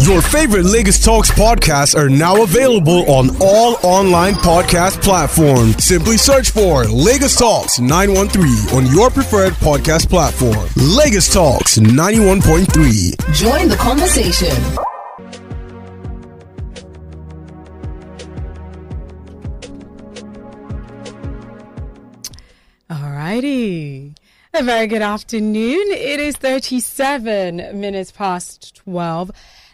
Your favorite Lagos Talks podcasts are now available on all online podcast platforms. Simply search for Lagos Talks 913 on your preferred podcast platform. Lagos Talks 91.3. Join the conversation. Alrighty. A very good afternoon. It is 37 minutes past 12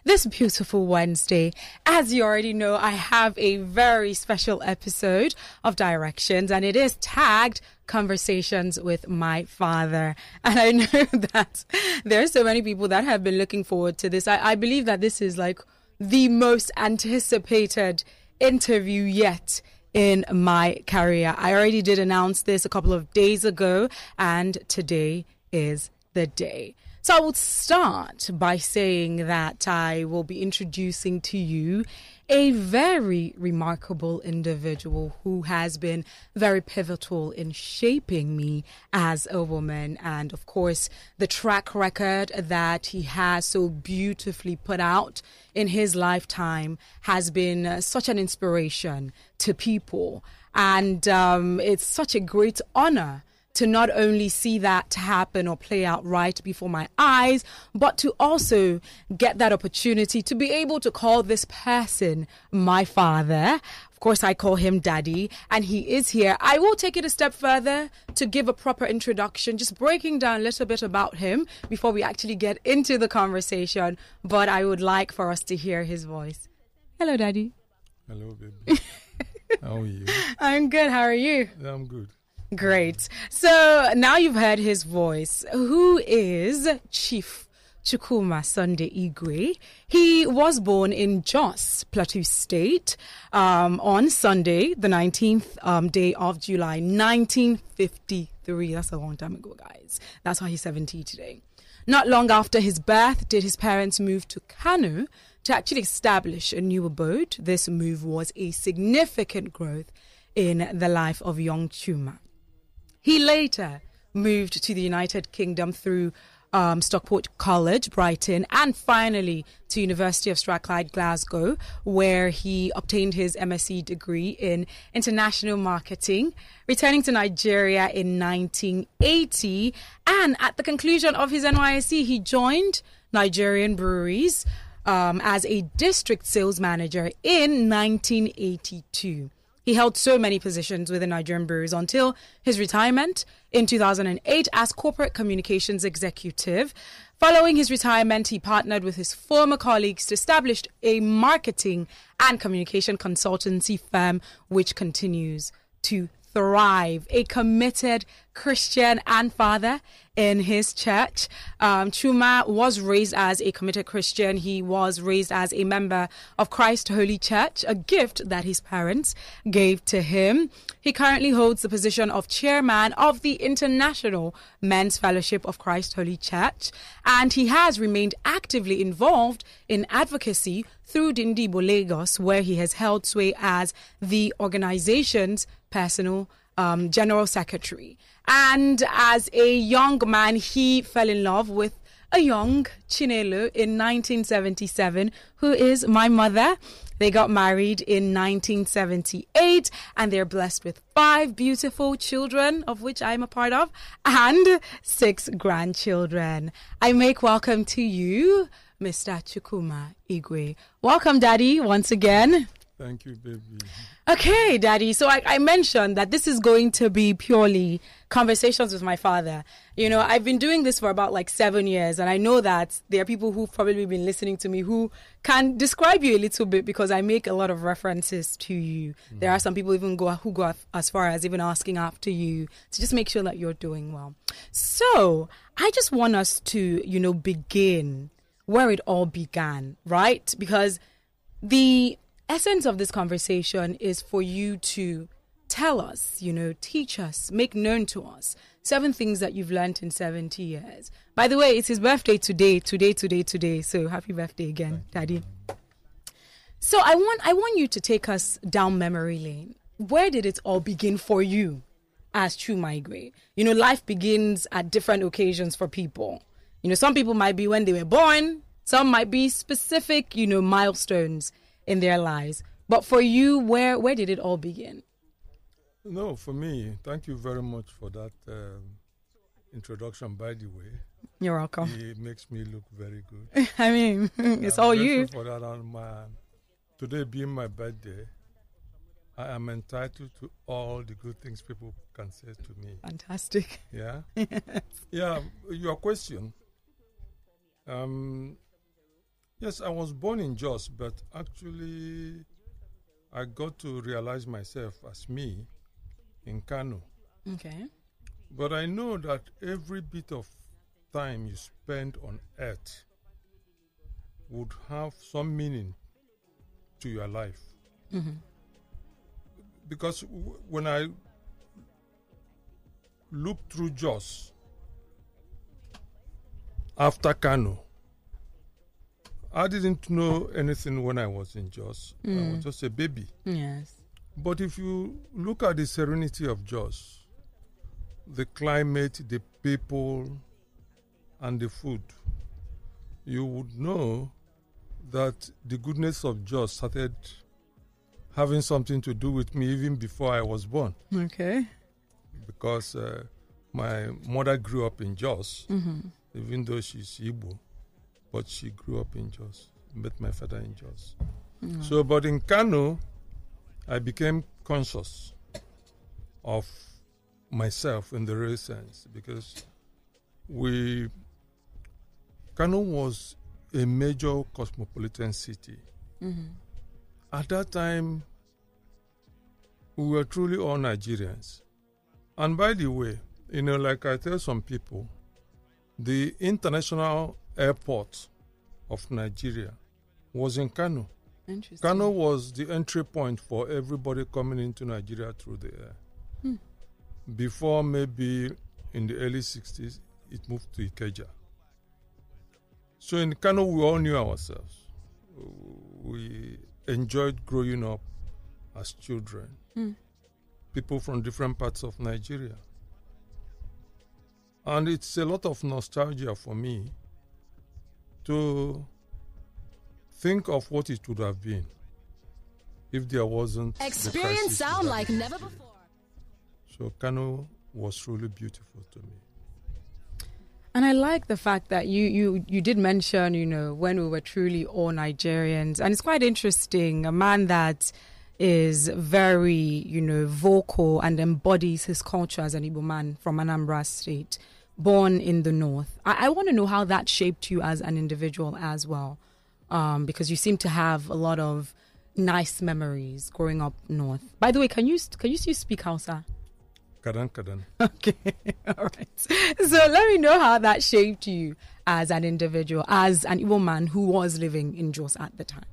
this beautiful Wednesday. As you already know, I have a very special episode of Directions and it is tagged Conversations with My Father. And I know that there are so many people that have been looking forward to this. I, I believe that this is like the most anticipated interview yet in my career. I already did announce this a couple of days ago, and today is the day. So I will start by saying that I will be introducing to you a very remarkable individual who has been very pivotal in shaping me as a woman. And of course, the track record that he has so beautifully put out in his lifetime has been such an inspiration to people. And um, it's such a great honor to not only see that happen or play out right before my eyes, but to also get that opportunity to be able to call this person my father. Of course, I call him daddy, and he is here. I will take it a step further to give a proper introduction, just breaking down a little bit about him before we actually get into the conversation. But I would like for us to hear his voice. Hello, daddy. Hello, baby. How are you? I'm good. How are you? I'm good. Great. So now you've heard his voice. Who is Chief Chukwuma Sunday Igwe? He was born in Jos, Plateau State, um, on Sunday, the 19th um, day of July, 1953. That's a long time ago, guys. That's why he's 70 today. Not long after his birth, did his parents move to Kano to actually establish a new abode. This move was a significant growth in the life of young Chuma. He later moved to the United Kingdom through um, Stockport College, Brighton, and finally to University of Strathclyde, Glasgow, where he obtained his MSc degree in international marketing, returning to Nigeria in 1980. And at the conclusion of his NYSC, he joined Nigerian Breweries um, as a district sales manager in 1982. He held so many positions within Nigerian Breweries until his retirement in 2008 as corporate communications executive. Following his retirement, he partnered with his former colleagues to establish a marketing and communication consultancy firm, which continues to thrive. A committed Christian and father in his church. Um, Chuma was raised as a committed Christian. He was raised as a member of Christ Holy Church, a gift that his parents gave to him. He currently holds the position of chairman of the International Men's Fellowship of Christ Holy Church, and he has remained actively involved in advocacy through Dindibo Lagos, where he has held sway as the organization's personal um, general secretary. And as a young man, he fell in love with a young Chinelo in 1977, who is my mother. They got married in 1978 and they're blessed with five beautiful children, of which I'm a part of, and six grandchildren. I make welcome to you, Mr. Chukwuma Igwe. Welcome, Daddy, once again. Thank you, baby. Okay, Daddy. So I, I, mentioned that this is going to be purely conversations with my father. You know, I've been doing this for about like seven years, and I know that there are people who've probably been listening to me who can describe you a little bit because I make a lot of references to you. Mm. There are some people even go who go as far as even asking after you to just make sure that you're doing well. So I just want us to, you know, begin where it all began, right? Because the essence of this conversation is for you to tell us, you know, teach us, make known to us seven things that you've learned in 70 years. By the way, it's his birthday today, today, today, today. So happy birthday again, Daddy. So I want I want you to take us down memory lane. Where did it all begin for you as Chuma Igwe? You know, life begins at different occasions for people. You know, some people might be when they were born, Some might be specific, you know, milestones in their lives. But for you, where where did it all begin? No, for me, thank you very much for that um, introduction, by the way. You're welcome. It makes me look very good. I mean, it's I'm all you. For that, and my, today being my birthday, I am entitled to all the good things people can say to me. Fantastic. Yeah. Yeah. Your question. Um. Yes, I was born in Jos, but actually, I got to realize myself as me in Kano. Okay. But I know that every bit of time you spend on earth would have some meaning to your life. Because w- when I look through Jos after Kano, I didn't know anything when I was in Jos. I was just a baby. Yes. But if you look at the serenity of Jos, the climate, the people, and the food, you would know that the goodness of Jos started having something to do with me even before I was born. Okay. Because uh, my mother grew up in Jos, even though she's Igbo, but she grew up in Jos, met my father in Jos. Mm. So, but in Kano, I became conscious of myself in the real sense because we Kano was a major cosmopolitan city. Mm-hmm. At that time, we were truly all Nigerians. And by the way, you know, like I tell some people, the international airport of Nigeria was in Kano. Kano was the entry point for everybody coming into Nigeria through the air. Hmm. Before maybe in the early 60s, it moved to Ikeja. So in Kano, we all knew ourselves. We enjoyed growing up as children. Hmm. People from different parts of Nigeria. And it's a lot of nostalgia for me to think of what it would have been if there wasn't Experience crisis sound like never before. So Kano was truly beautiful to me. And I like the fact that you, you, you did mention, you know, when we were truly all Nigerians. And it's quite interesting. A man that is very, you know, vocal and embodies his culture as an Igbo man from Anambra State, born in the North. I, I want to know how that shaped you as an individual as well. Um, because you seem to have a lot of nice memories growing up North. By the way, can you, can you still speak Hausa? Kadan Kadan. Okay, all right. So let me know how that shaped you as an individual, as an Igbo man who was living in Jos at the time.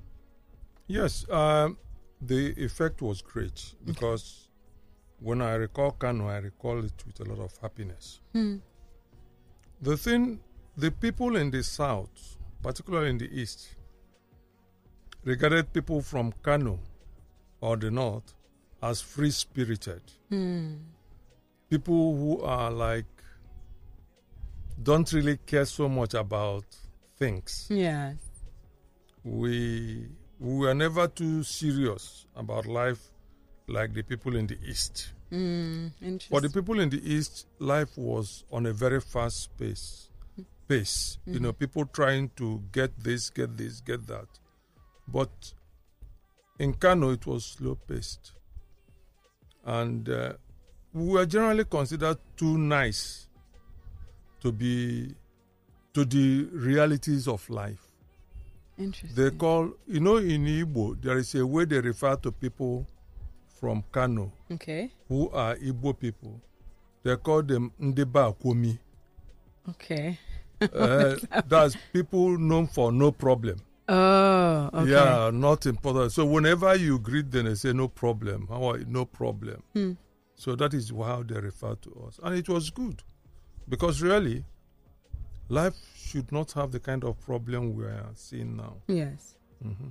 Yes, um, the effect was great because when I recall Kano, I recall it with a lot of happiness. Hmm. The thing, the people in the south, particularly in the east, regarded people from Kano or the north as free spirited. Hmm. People who are like, don't really care so much about things Yes. we we were never too serious about life like the people in the east. Mm. For the people in the east, life was on a very fast pace. Pace, you know, people trying to get this, get this, get that. But in Kano, it was slow paced, and uh, we were generally considered too nice to be to the realities of life. Interesting. They call, you know, in Igbo, there is a way they refer to people from Kano okay. who are Igbo people. They call them Ndeba Akwomi. Okay. Uh, that's people known for no problem. Oh, okay. Yeah, not important. So whenever you greet them, they say no problem. How are you? No problem. So that is how they refer to us. And it was good because really, life should not have the kind of problem we are seeing now. Yes. Mm-hmm.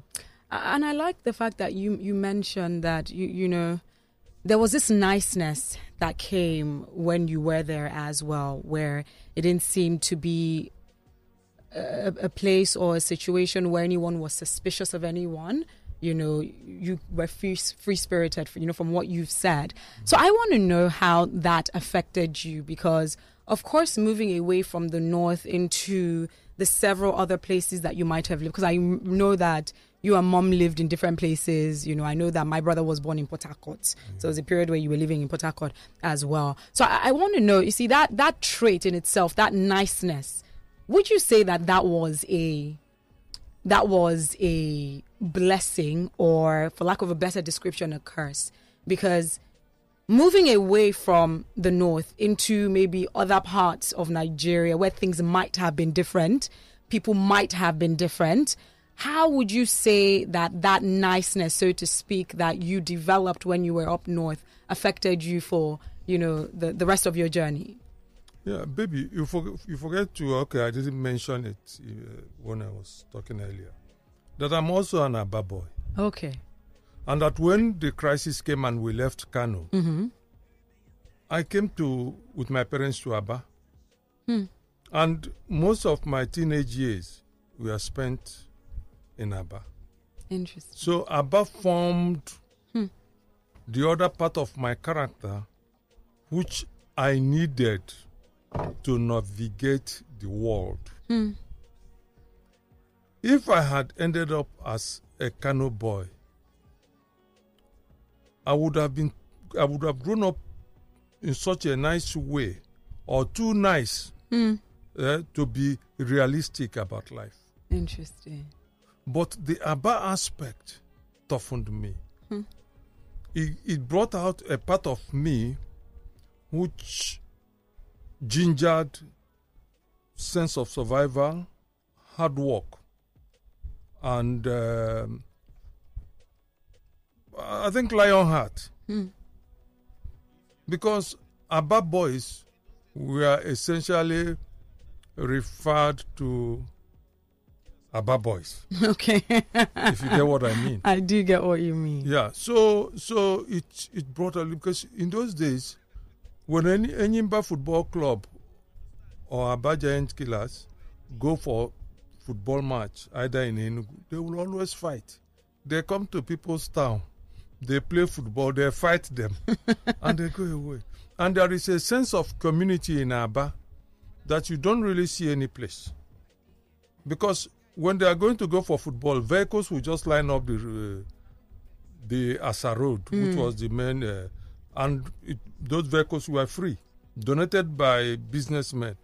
A- And I like the fact that you you mentioned that you you know there was this niceness that came when you were there as well, where it didn't seem to be a, a place or a situation where anyone was suspicious of anyone, you know, you were free, free spirited, you know, from what you've said. So I want to know how that affected you because, of course, moving away from the north into the several other places that you might have lived, because I know that you and mom lived in different places. You know, I know that my brother was born in Port Harcourt, so it was a period where you were living in Port Harcourt as well. So I, I want to know, you see, that that trait in itself, that niceness, would you say that that was a that was a blessing or for lack of a better description a curse because moving away from the north into maybe other parts of Nigeria where things might have been different people might have been different how would you say that that niceness so to speak that you developed when you were up north affected you for you know the, the rest of your journey Yeah, baby, you forget, you forget to, okay, I didn't mention it uh, when I was talking earlier, that I'm also an Aba boy. okay And that when the crisis came and we left Kano, mm-hmm. I came to, with my parents to Aba. Hmm. And most of my teenage years were spent in Aba. interesting So Aba formed hmm. the other part of my character, which I needed to navigate the world. Hmm. If I had ended up as a Kano boy, I would have been, I would have grown up in such a nice way, or too nice, eh, to be realistic about life. interesting But the Aba aspect toughened me. It, it brought out a part of me which gingered sense of survival, hard work, and um, I think lion heart. Hmm. Because Aba boys were essentially referred to Aba boys, okay if you get what I mean. i do get what you mean Yeah, so so it it brought a because in those days, when any Enyimba football club or Aba Giant Killers go for football match either in Enugu, they will always fight. They come to people's town, they play football, they fight them, and they go away. And there is a sense of community in Aba that you don't really see any place, because when they are going to go for football, vehicles will just line up the. Uh, the Asa Road, which was the main, uh, and it, those vehicles were free, donated by businessmen,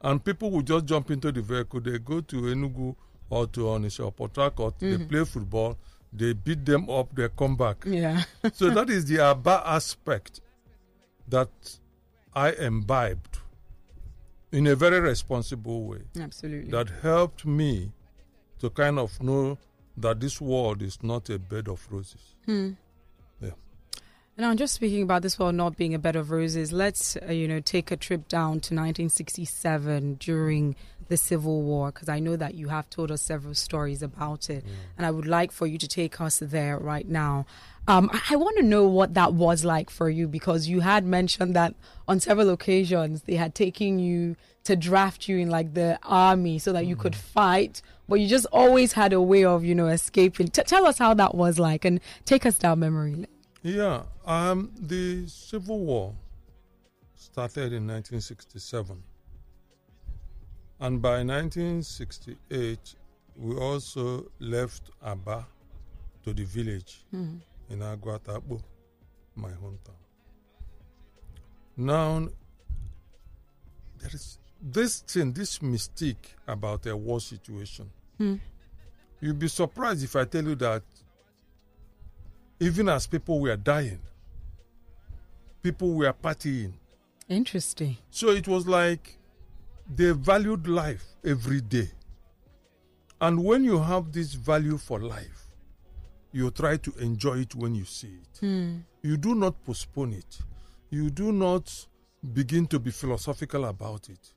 and people would just jump into the vehicle. They go to Enugu or to Onitsha or Port Harcourt, they play football, they beat them up, they come back. yeah so that is the Aba aspect that I imbibed in a very responsible way absolutely that helped me to kind of know that this world is not a bed of roses. Hmm. Yeah. And I'm just speaking about this world not being a bed of roses. Let's, uh, you know, take a trip down to 1967 during the Civil War, because I know that you have told us several stories about it, and I would like for you to take us there right now. Um, I, I want to know what that was like for you, because you had mentioned that on several occasions they had taken you to draft you in like the army so that you could fight, but you just always had a way of, you know, escaping. T- tell us how that was like, and take us down memory lane. Yeah, um, the Civil War started in 1967. And by 1968, we also left Aba to the village hmm. in Aguatabo, my hometown. Now, there is this thing, this mystique about a war situation. Hmm. You'll be surprised if I tell you that even as people were dying, people were partying. Interesting. So it was like they valued life every day. And when you have this value for life, you try to enjoy it when you see it. Hmm. You do not postpone it. You do not begin to be philosophical about it.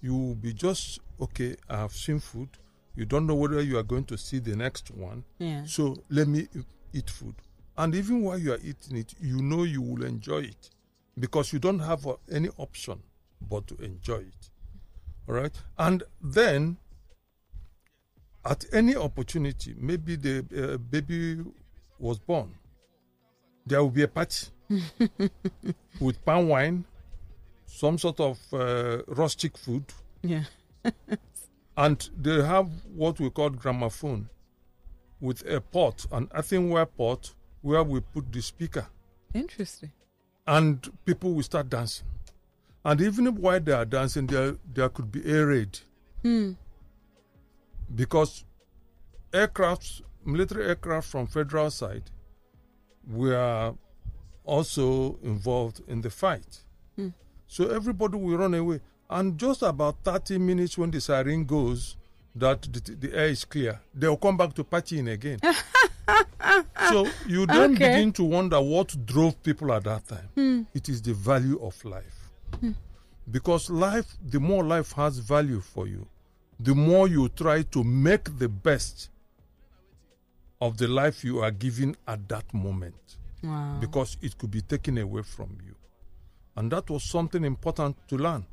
You will be just, okay, I have seen food. You don't know whether you are going to see the next one. Yeah. So let me eat food. And even while you are eating it, you know you will enjoy it because you don't have any option but to enjoy it. All right? And then at any opportunity, maybe the uh, baby was born, there will be a party with palm wine, some sort of uh, rustic food, Yeah. and they have what we call gramophone with a pot, an earthenware pot, where we put the speaker, Interesting. and people will start dancing. And even while they are dancing, there there could be air raid Hmm. because aircrafts, military aircraft from federal side, were also involved in the fight. Hmm. So everybody will run away, and just about thirty minutes when the siren goes, that the, the air is clear, they'll come back to partying again. so you then Okay. begin to wonder what drove people at that time. Hmm. It is the value of life. Hmm. Because life, the more life has value for you, the more you try to make the best of the life you are given at that moment Wow. because it could be taken away from you. And that was something important to learn.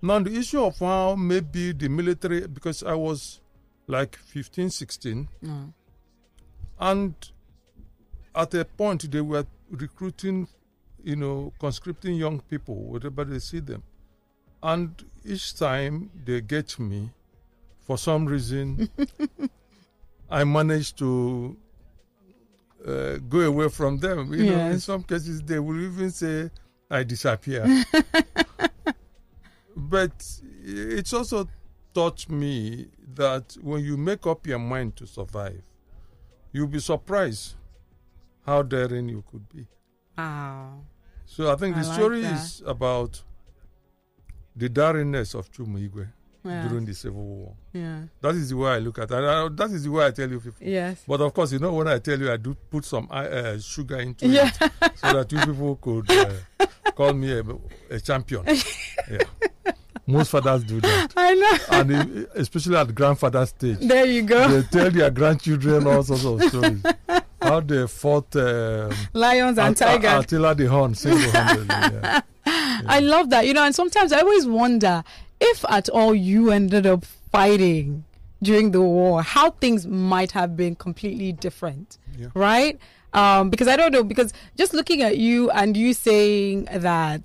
Now, the issue of how maybe the military, because I was like 15, 16, No. and at a point they were recruiting, you know, conscripting young people wherever they see them. And each time they get me, for some reason, I manage to uh, go away from them. You know, in some cases they will even say I disappear. but it's also taught me that when you make up your mind to survive, you'll be surprised how daring you could be. Wow. So I think I the like story that. is about the daringness of Chumuigwe Yeah. during the Civil War. yeah. That is the way I look at it. I- that is the way I tell you people. Yes. But of course, you know, when I tell you, I do put some uh, sugar into Yeah. it so that you people could uh, call me a, a champion. Yeah. Most fathers do that. I know. And uh, especially at grandfather stage, There you go. they tell their grandchildren all sorts of stories. How they fought um, Lions and At- tigers. At- Attila the Hun single-handedly. Yeah. I love that. You know, and sometimes I always wonder if at all you ended up fighting during the war, how things might have been completely different. Yeah. Right? Um, because I don't know, because just looking at you and you saying that,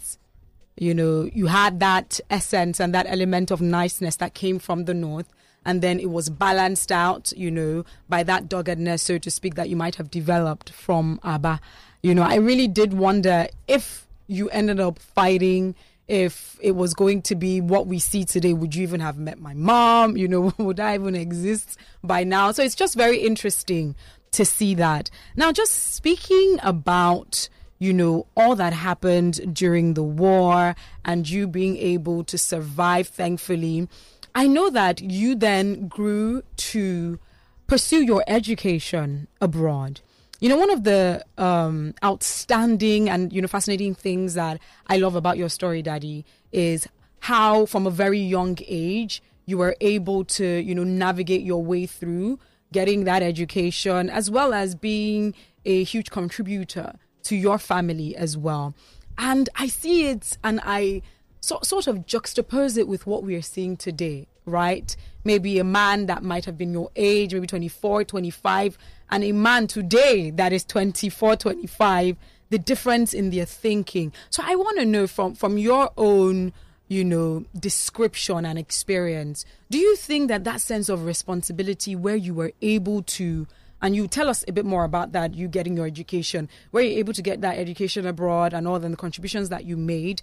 you know, you had that essence and that element of niceness that came from the north. And then it was balanced out, you know, by that doggedness, so to speak, that you might have developed from Aba. You know, I really did wonder if you ended up fighting, if it was going to be what we see today. Would you even have met my mom? You know, would I even exist by now? So it's just very interesting to see that. Now, just speaking about you know, all that happened during the war and you being able to survive, thankfully. I know that you then grew to pursue your education abroad. You know, one of the um, outstanding and, you know, fascinating things that I love about your story, Daddy, is how from a very young age you were able to, you know, navigate your way through getting that education as well as being a huge contributor to your family as well. And I see it and I so, sort of juxtapose it with what we are seeing today, right? Maybe a man that might have been your age, maybe 24, 25, and a man today that is 24, 25, the difference in their thinking. So I want to know from, from your own, you know, description and experience, do you think that that sense of responsibility where you were able to and you tell us a bit more about that you getting your education were you able to get that education abroad and all the contributions that you made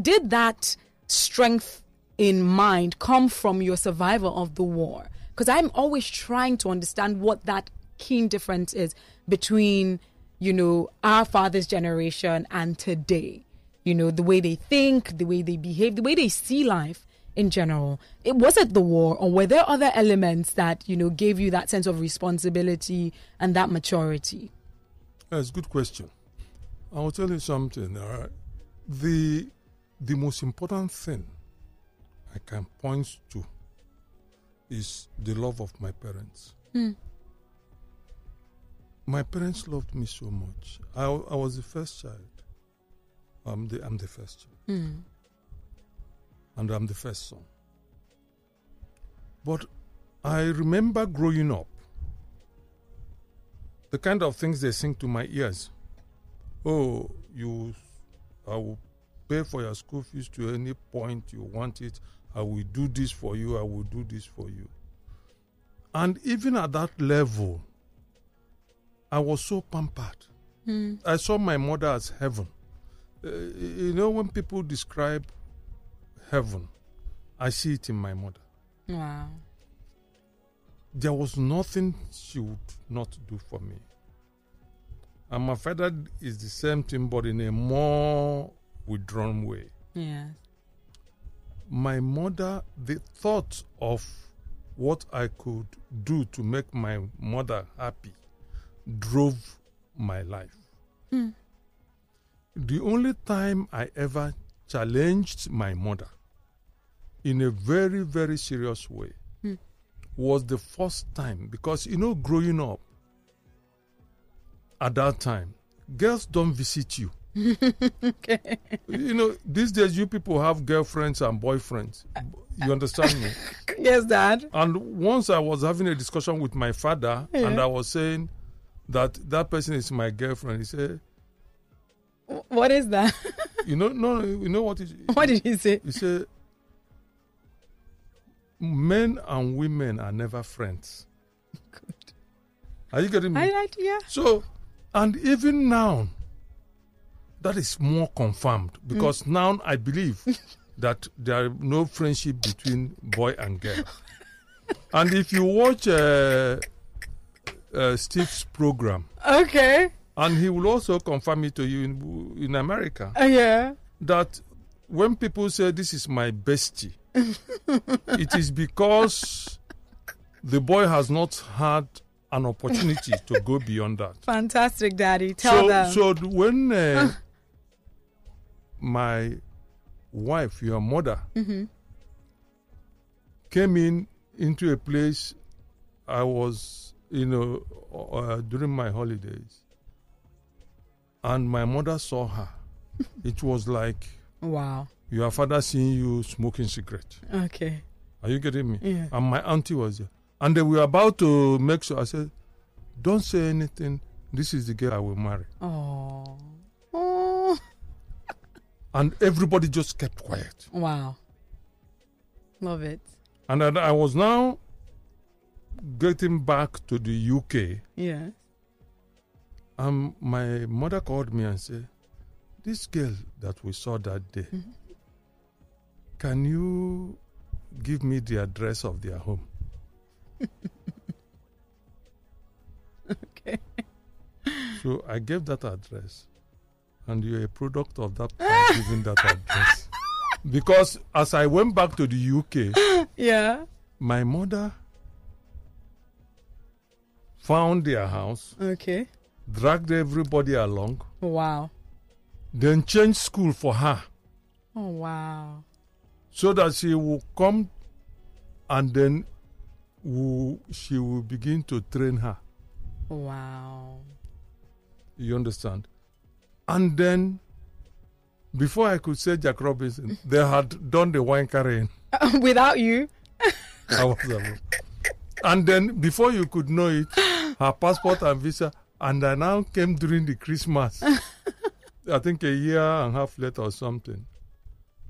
did that strength in mind come from your survival of the war because i'm always trying to understand what that keen difference is between you know our father's generation and today you know the way they think the way they behave the way they see life in general it was it the war or were there other elements that you know gave you that sense of responsibility and that maturity That's a good question. I will tell you something. All right, the the most important thing I can point to is the love of my parents. Hmm. My parents loved me so much. I, I was the first child. I'm the I'm the first child, hmm. and I'm the first son. But I remember growing up, the kind of things they sing to my ears. Oh, you, I will pay for your school fees to any point you want it. I will do this for you. I will do this for you. And even at that level, I was so pampered. I saw my mother as heaven. Uh, you know, when people describe heaven, I see it in my mother. Wow. There was nothing she would not do for me. And my father is the same thing, but in a more withdrawn way. Yes. My mother, the thought of what I could do to make my mother happy drove my life. Hmm. The only time I ever challenged my mother in a very, very serious way hmm. was the first time because, you know, growing up at that time, girls don't visit you. Okay. You know, these days you people have girlfriends and boyfriends. You understand me? yes, Dad. And once I was having a discussion with my father, and I was saying that that person is my girlfriend. He said, What is that? "You know, no, you know what? Is, what did he say? he said, men and women are never friends. Good. Are you getting me? I like, yeah. So, and even now, that is more confirmed because now I believe that there are no friendship between boy and girl. and if you watch uh, uh, Steve's program, Okay. and he will also confirm it to you in, in America, Uh, yeah. that when people say this is my bestie, it is because the boy has not had an opportunity to go beyond that. Fantastic, Daddy. Tell so, them. so when uh, my wife, your mother, Mm-hmm. came in into a place I was, you know, uh, during my holidays, and my mother saw her, it was like wow. your father seeing you smoking cigarette. Okay. Are you getting me? Yeah. And my auntie was there. And they were about to make sure. I said, don't say anything. This is the girl I will marry. Oh. Oh. And everybody just kept quiet. Wow. Love it. And I, I was now getting back to the UK. Yes. And my mother called me and said, This girl that we saw that day, mm-hmm. can you give me the address of their home? Okay. So I gave that address, and you're a product of that giving that address. Because as I went back to the UK, Yeah. my mother found their house, Okay. dragged everybody along, Wow. then changed school for her Oh, wow. so that she will come and then will, she will begin to train her. Wow. You understand? And then, before I could say Jack Robinson, they had done the wine carrying. Without you? I was alone. And then, before you could know it, her passport and visa, and I now came during the Christmas. I think a year and a half later or something.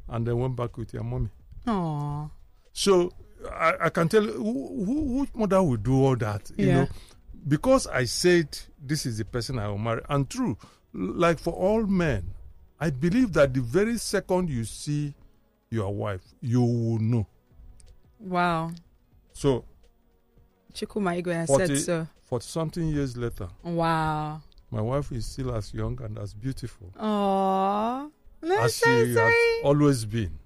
And then went back with your mommy. Oh. So I, I can tell you, who, who, which mother will do all that? You Yeah. know, because I said this is the person I will marry. And true, like for all men, I believe that the very second you see your wife, you will know. Wow. So Chukwuma Igwe has 40, said so. for something years later, Wow. my wife is still as young and as beautiful Oh. That's as so she has always been.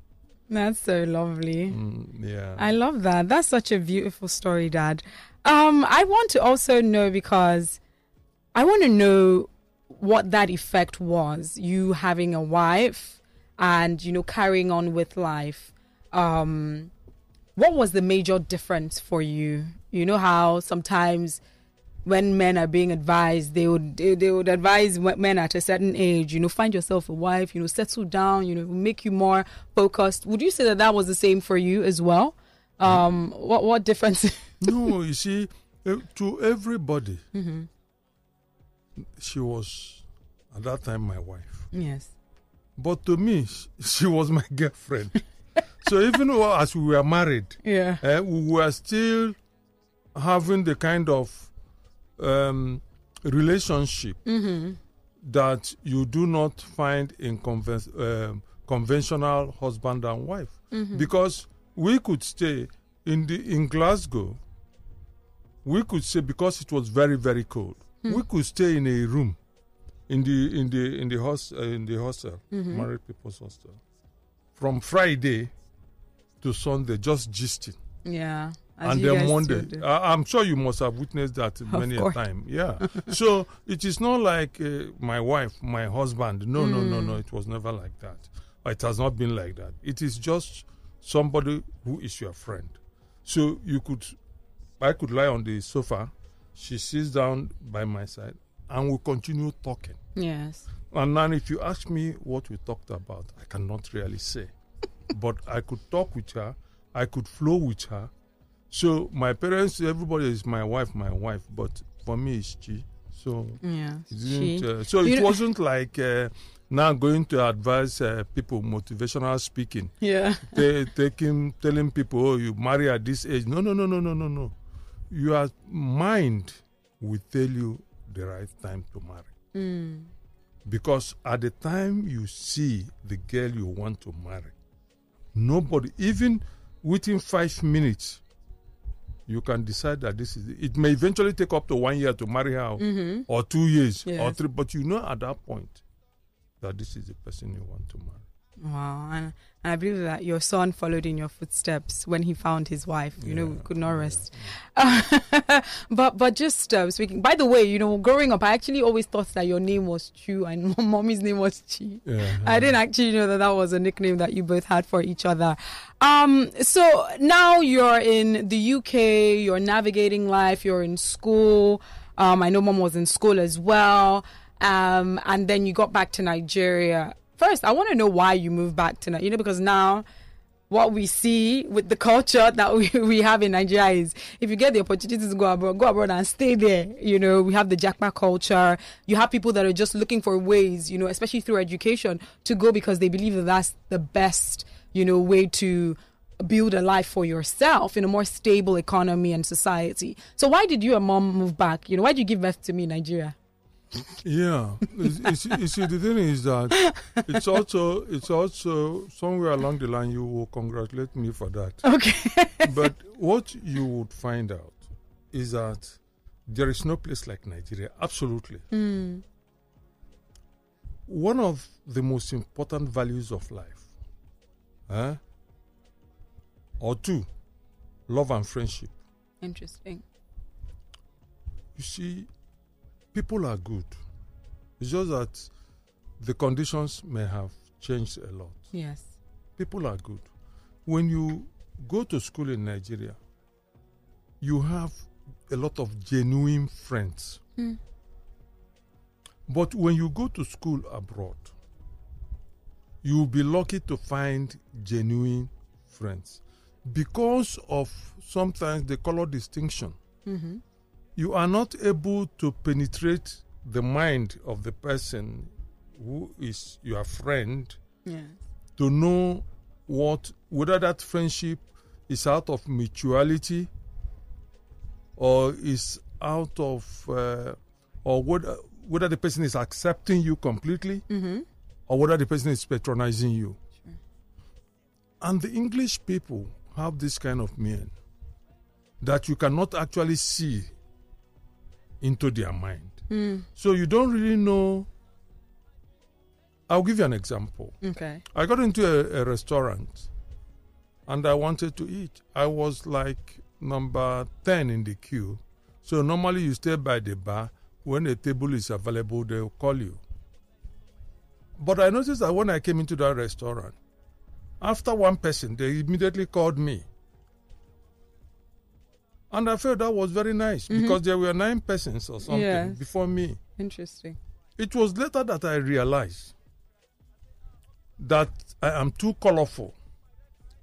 That's so lovely. Mm, yeah. I love that. That's such a beautiful story, Dad. Um, I want to also know because I want to know what that effect was. You having a wife and you know carrying on with life. Um, what was the major difference for you? You know how sometimes when men are being advised, they would they, they would advise men at a certain age, you know, find yourself a wife, you know, settle down, you know, make you more focused. Would you say that that was the same for you as well? Um, what what difference? no, you see, eh, to everybody, she was at that time my wife. yes. But to me, she was my girlfriend. so even though as we were married, Yeah. eh, we were still having the kind of um, relationship that you do not find in conven- um, conventional husband and wife. Because we could stay in the in Glasgow. We could stay because it was very very cold. We could stay in a room in the in the in the host uh, in the hostel, married people's hostel, from Friday to Sunday, just gisting Yeah. And then Monday. I, I'm sure you must have witnessed that many a time. Yeah. so it is not like uh, my wife, my husband. No, no, no, Mm. no. It was never like that. It has not been like that. It is just somebody who is your friend. So you could, I could lie on the sofa. She sits down by my side, and we continue talking. Yes. And now, if you ask me what we talked about, I cannot really say. but I could talk with her, I could flow with her. So my parents, everybody is my wife, my wife. But for me, it's she. So Yeah. She. uh, so You it wasn't like uh, now going to advise uh, people motivational speaking, Yeah. ta- taking telling people, oh, you marry at this age. No, no, no, no, no, no, no. Your mind will tell you the right time to marry. Mm. Because at the time you see the girl you want to marry, nobody, even within five minutes, you can decide that this is it. may eventually take up to one year to marry her or two years or three, but you know at that point that this is the person you want to marry. Wow. And, and I believe that your son followed in your footsteps when he found his wife. You know, Yeah, could not rest. but but just uh, speaking. By the way, you know, growing up, I actually always thought that your name was Chu and mommy's name was Chi. Yeah. I didn't actually know that that was a nickname that you both had for each other. Um, so now you're in the UK, you're navigating life, you're in school. Um, I know mom was in school as well. Um, and then you got back to Nigeria. First, I want to know why you moved back to Nigeria, you know, because now what we see with the culture that we, we have in Nigeria is if you get the opportunity to go abroad, go abroad and stay there. You know, we have the jackpot culture. You have people that are just looking for ways, you know, especially through education, to go because they believe that that's the best, you know, way to build a life for yourself in a more stable economy and society. So why did you and mom move back? You know, why did you give birth to me in Nigeria? Yeah, you, you see, the thing is that it's also it's also somewhere along the line you will congratulate me for that. Okay. but what you would find out is that there is no place like Nigeria. Absolutely. One of the most important values of life, eh? or two, love and friendship. Interesting. You see, people are good. It's just that the conditions may have changed a lot. Yes. people are good. When you go to school in Nigeria, you have a lot of genuine friends. Hmm. But when you go to school abroad, you'll be lucky to find genuine friends. Because of sometimes the color distinction, mm-hmm. You are not able to penetrate the mind of the person who is your friend Yes. to know what whether that friendship is out of mutuality or is out of uh, or whether whether the person is accepting you completely or whether the person is patronizing you. And the english people have this kind of men that you cannot actually see into their mind hmm. so you don't really know i'll give you an example Okay. I got into a, a restaurant and I wanted to eat. I was like number 10 in the queue. So normally you stay by the bar. When a table is available, they'll call you. But I noticed that when I came into that restaurant, after one person, they immediately called me. And I felt that was very nice mm-hmm. because there were nine persons or something Yes. before me. Interesting. It was later that I realized that I am too colorful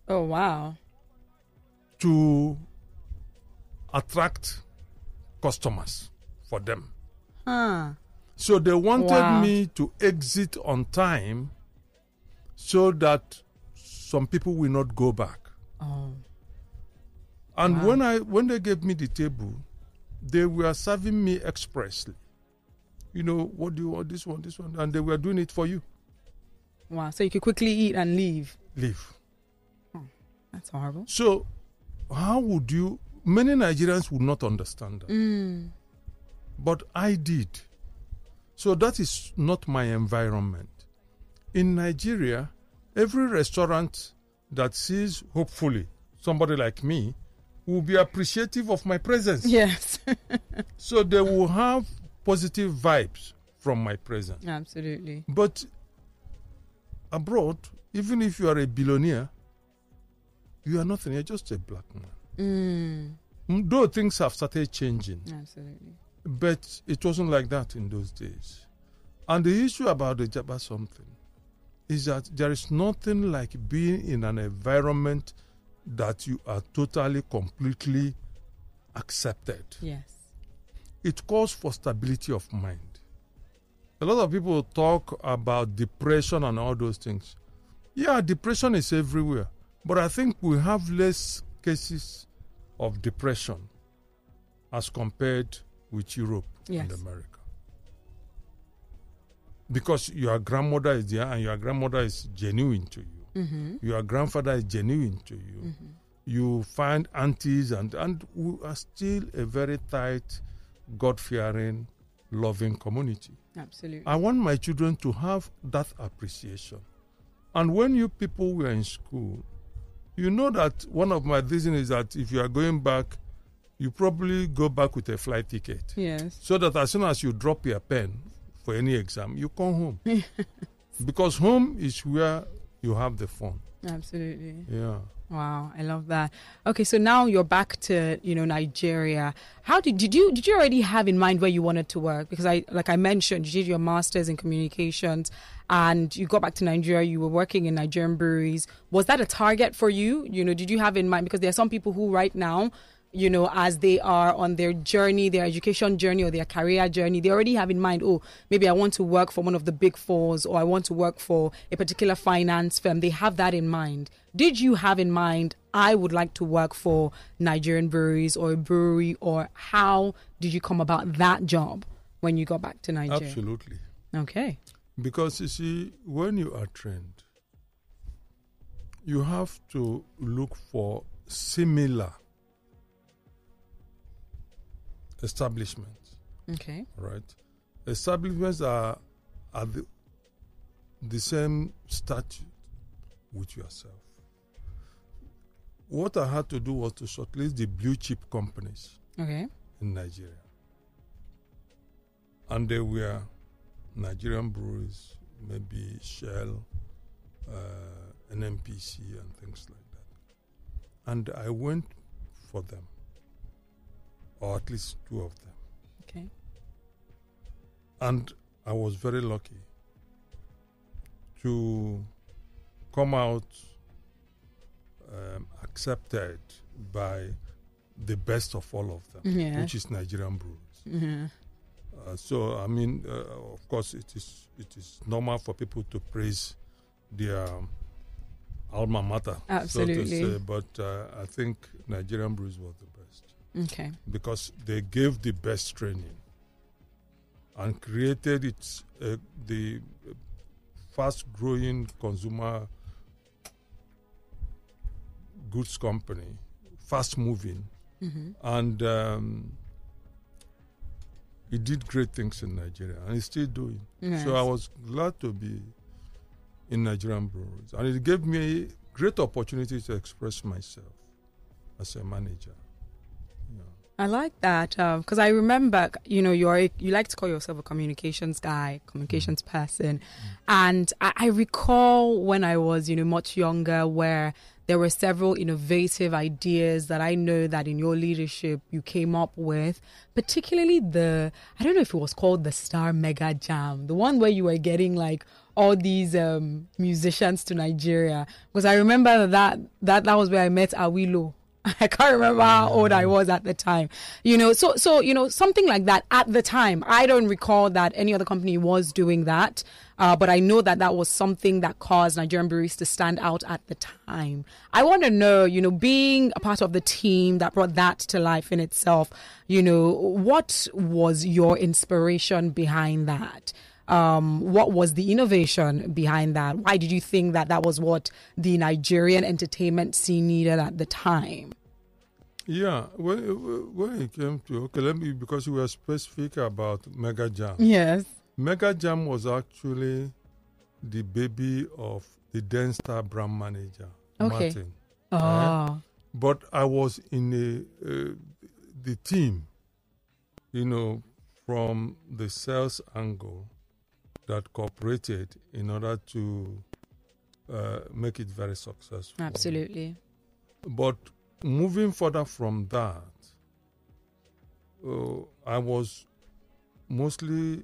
Oh wow. to attract customers for them. Huh. So they wanted Wow. me to exit on time so that some people will not go back. Oh. And Wow. when I when they gave me the table, they were serving me expressly. You know, what do you want? This one, this one, and they were doing it for you. Wow. So you could quickly eat and leave. Leave. That's horrible. So, how would you? Many Nigerians would not understand that, Mm. but I did. So that is not my environment. In Nigeria, every restaurant that sees, hopefully, somebody like me, will be appreciative of my presence. Yes. So they will have positive vibes from my presence. Absolutely. But abroad, even if you are a billionaire, you are nothing. You're just a black man. Mm. Mm, Though things have started changing, Absolutely. but it wasn't like that in those days. And the issue about the Jabba something is that there is nothing like being in an environment that you are totally, completely accepted. Yes. it calls for stability of mind. A lot of people talk about depression and all those things. Yeah, depression is everywhere, but I think we have less cases of depression as compared with Europe Yes. and America. Because your grandmother is there and your grandmother is genuine to you. Mm-hmm. Your grandfather is genuine to you. You find aunties and and we are still a very tight, God fearing, loving community. Absolutely. I want my children to have that appreciation. And when you people were in school, you know that one of my reasons is that if you are going back, you probably go back with a flight ticket. yes. So that as soon as you drop your pen for any exam, you come home. because home is where you have the phone. Absolutely. Yeah. Wow, I love that. Okay, so now you're back to you know Nigeria. How did did you did you already have in mind where you wanted to work? Because I like I mentioned, you did your masters in communications, and you got back to Nigeria. You were working in Nigerian breweries. Was that a target for you? You know, did you have in mind? Because there are some people who right now. You know, as they are on their journey, their education journey or their career journey, they already have in mind, oh, maybe I want to work for one of the big fours or I want to work for a particular finance firm. They have that in mind. Did you have in mind, I would like to work for Nigerian breweries or a brewery, or how did you come about that job when you got back to Nigeria? Absolutely. Okay. Because you see, when you are trained, you have to look for similar establishments, Okay. right? Establishments are at the, the same statute with yourself. What I had to do was to shortlist the blue chip companies Okay. in Nigeria. And they were Nigerian breweries, maybe Shell, uh, NNPC, and things like that. And I went for them, or at least two of them. Okay. And I was very lucky to come out um, accepted by the best of all of them, Yeah. which is Nigerian breweries. Mhm. Uh, so I mean, uh, of course, it is it is normal for people to praise their um, alma mater, so Absolutely. to say. But uh, I think Nigerian breweries was the best Okay. because they gave the best training and created its uh, the fast-growing consumer goods company, fast-moving, Mhm. and um, he did great things in Nigeria, and he's still doing. Yes. So I was glad to be in Nigerian breweries, and it gave me a great opportunity to express myself as a manager. I like that because I remember, you know, you're a, you like to call yourself a communications guy, communications person, and I, I recall when I was, you know, much younger, where there were several innovative ideas that I know that in your leadership you came up with, particularly the I don't know if it was called the Star Mega Jam, the one where you were getting like all these um, musicians to Nigeria, because I remember that that that was where I met Awilo I can't remember how old I was at the time. You know, so so you know something like that at the time. I don't recall that any other company was doing that, uh, but I know that that was something that caused Nigerian breweries to stand out at the time. I want to know, you know, being a part of the team that brought that to life in itself. You know, what was your inspiration behind that? Um, what was the innovation behind that? Why did you think that that was what the Nigerian entertainment scene needed at the time? Yeah, when when it came to okay, let me because we were specific about Mega Jam. Yes. Mega Jam was actually the baby of the then star brand manager Okay. Martin. Oh, But I was in a, uh, the team, you know, from the sales angle that cooperated in order to uh, make it very successful. absolutely. But moving further from that, uh, I was mostly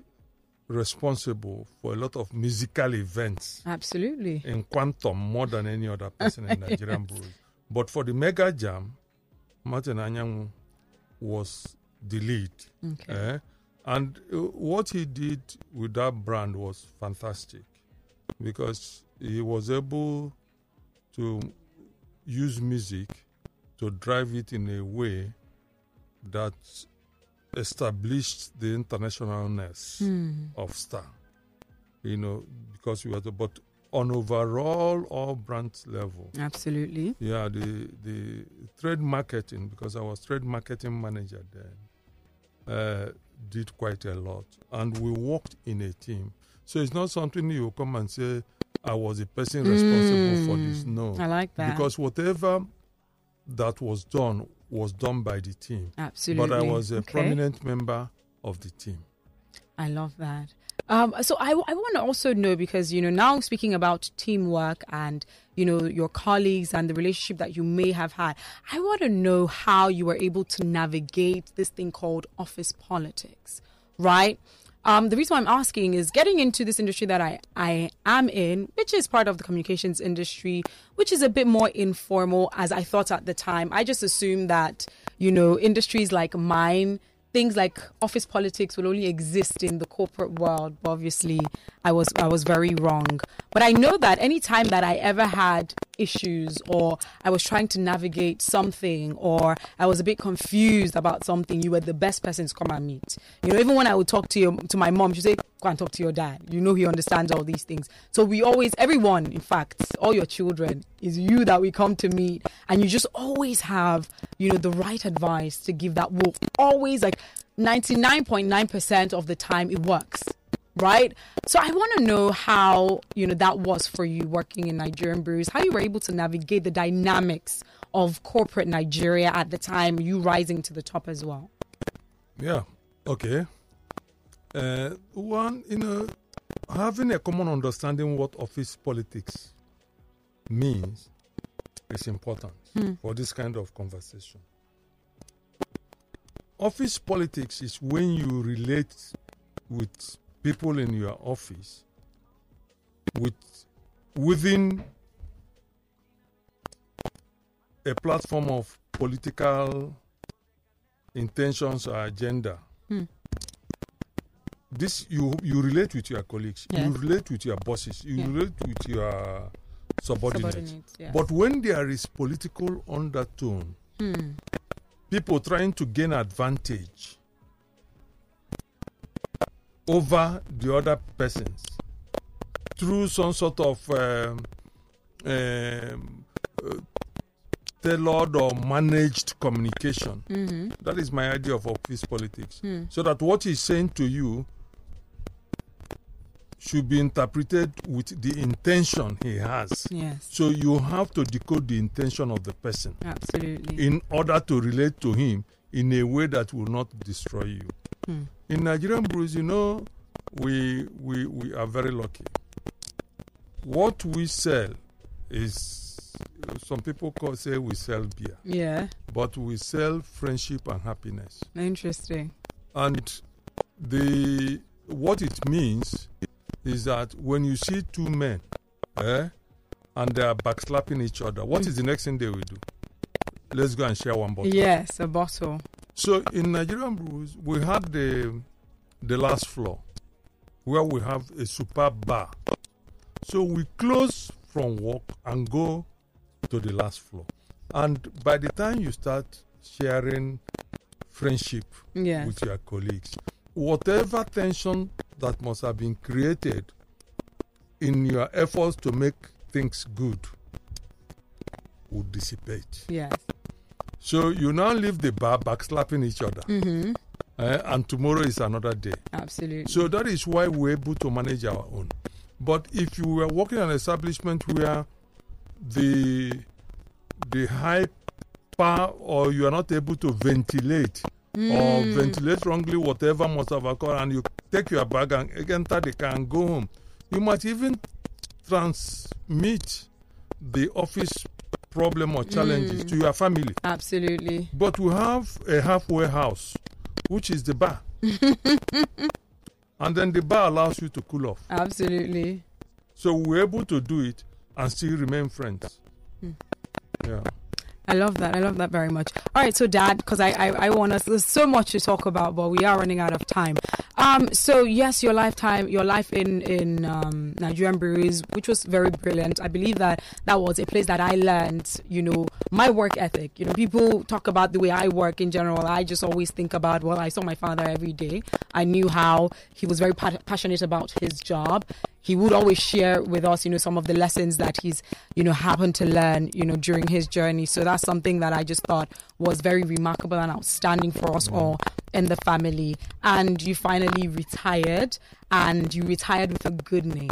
responsible for a lot of musical events Absolutely. in quantum more than any other person in Nigerian breweries. But for the mega jam, Martin Anyanwu was the lead. Okay. eh? And uh, what he did with that brand was fantastic because he was able to use music to drive it in a way that established the internationalness Hmm. of Star. You know, because we were the, but on overall all brand level, Absolutely. yeah, the the trade marketing because I was trade marketing manager then uh, did quite a lot, and we worked in a team. So it's not something you come and say I was the person responsible for this. Mm, No, I like that. because whatever that was done was done by the team. Absolutely. But I was a Okay. prominent member of the team. I love that. Um, so I, I want to also know because you know now speaking about teamwork and you know your colleagues and the relationship that you may have had, I want to know how you were able to navigate this thing called office politics, right? Um, the reason why I'm asking is getting into this industry that I, I am in, which is part of the communications industry, which is a bit more informal as I thought at the time. I just assumed that, you know, industries like mine, things like office politics will only exist in the corporate world. Obviously, I was I was very wrong. But I know that any time that I ever had issues or I was trying to navigate something or I was a bit confused about something, you were the best person to come and meet. You know, even when I would talk to your to my mom, she'd say, Go and talk to your dad. You know he understands all these things. So we always everyone, in fact, all your children, is you that we come to meet and you just always have, you know, the right advice to give that will always like 99.9% of the time it works right? So I want to know how you know that was for you working in Nigerian breweries, how you were able to navigate the dynamics of corporate Nigeria at the time, you rising to the top as well. Yeah. Okay. Uh, one, you know, having a common understanding what office politics means is important for this kind of conversation. Office politics is when you relate with people in your office with within a platform of political intentions or agenda. Hmm. This you you relate with your colleagues, you relate with your bosses, you Yeah. relate with your subordinates. Subordinates, yes. But when there is political undertone, hmm. people trying to gain advantage over the other persons through some sort of um, um, uh, tailored or managed communication. That is my idea of office politics. So that what he's saying to you should be interpreted with the intention he has. yes, So you have to decode the intention of the person absolutely. in order to relate to him in a way that will not destroy you. In Nigerian brews, you know, we, we, we are very lucky. What we sell is, some people call, say we sell beer, yeah, but we sell friendship and happiness. interesting. And the what it means is that when you see two men, eh, and they are backslapping each other, what is the next thing they will do? let's go and share one bottle. Yes, a bottle. So in Nigerian brews, we had the the last floor where we have a superb bar. So we close from work and go to the last floor. And by the time you start sharing friendship with your colleagues, whatever tension that must have been created in your efforts to make things good would dissipate. Yes. So you now leave the bar backslapping each other, Mm-hmm. eh, and tomorrow is another day. Absolutely. So that is why we're able to manage our own. But if you were working in an establishment where the the high power or you are not able to ventilate or ventilate wrongly whatever must have occurred and you take your bag and enter the car and go home, you might even transmit the office problem or challenges to mm. your family. Absolutely. But we have a halfway house, which is the bar. and then the bar allows you to cool off. Absolutely. So we're able to do it and still remain friends. Hmm. Yeah. I love that. I love that very much. All right, so Dad, because I, I I want us. There's so much to talk about, but we are running out of time. Um, so yes, your lifetime, your life in in um, Nigerian breweries, which was very brilliant. I believe that that was a place that I learned, you know, my work ethic. You know, people talk about the way I work in general. I just always think about well, I saw my father every day. I knew how he was very pa- passionate about his job he would always share with us, you know, some of the lessons that he's, you know, happened to learn, you know, during his journey. So that's something that I just thought was very remarkable and outstanding for us all in the family. And you finally retired, and you retired with a good name,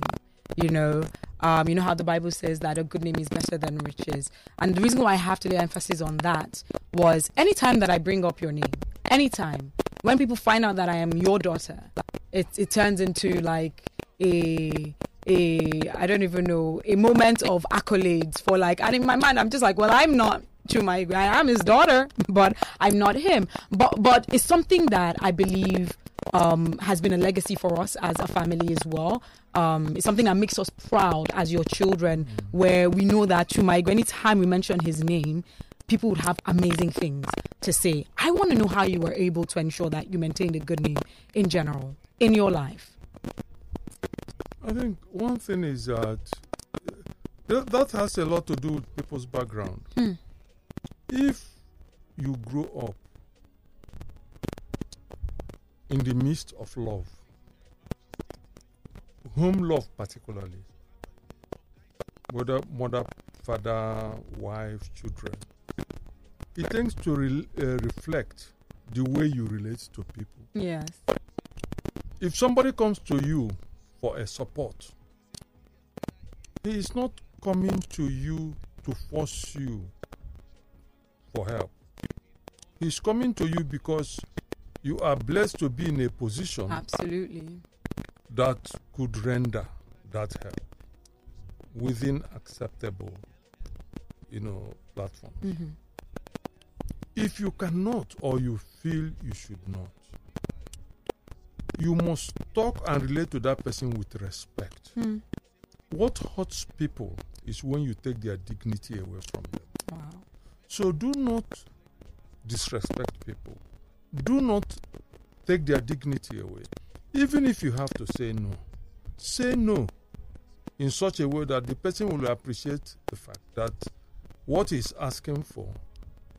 you know. Um, you know how the Bible says that a good name is better than riches. And the reason why I have to lay emphasis on that was anytime that I bring up your name, anytime, when people find out that I am your daughter, it, it turns into like a a I don't even know a moment of accolades for like and in my mind I'm just like well I'm not to my I am his daughter but I'm not him but but it's something that I believe um, has been a legacy for us as a family as well. Um, it's something that makes us proud as your children, where we know that to my anytime we mention his name, people would have amazing things to say. I want to know how you were able to ensure that you maintained a good name in general in your life. I think one thing is that th- that has a lot to do with people's background. If you grow up in the midst of love, home love particularly, whether mother, father, wife, children, it tends to re- uh, reflect the way you relate to people Yes. if somebody comes to you for a support, he is not coming to you to force you for help. He's coming to you because you are blessed to be in a position Absolutely. that could render that help within acceptable, you know, platform. Mm-hmm. If you cannot or you feel you should not, you must talk and relate to that person with respect. Mm. What hurts people is when you take their dignity away from them. Wow. So do not disrespect people. Do not take their dignity away. Even if you have to say no, say no in such a way that the person will appreciate the fact that what he's asking for,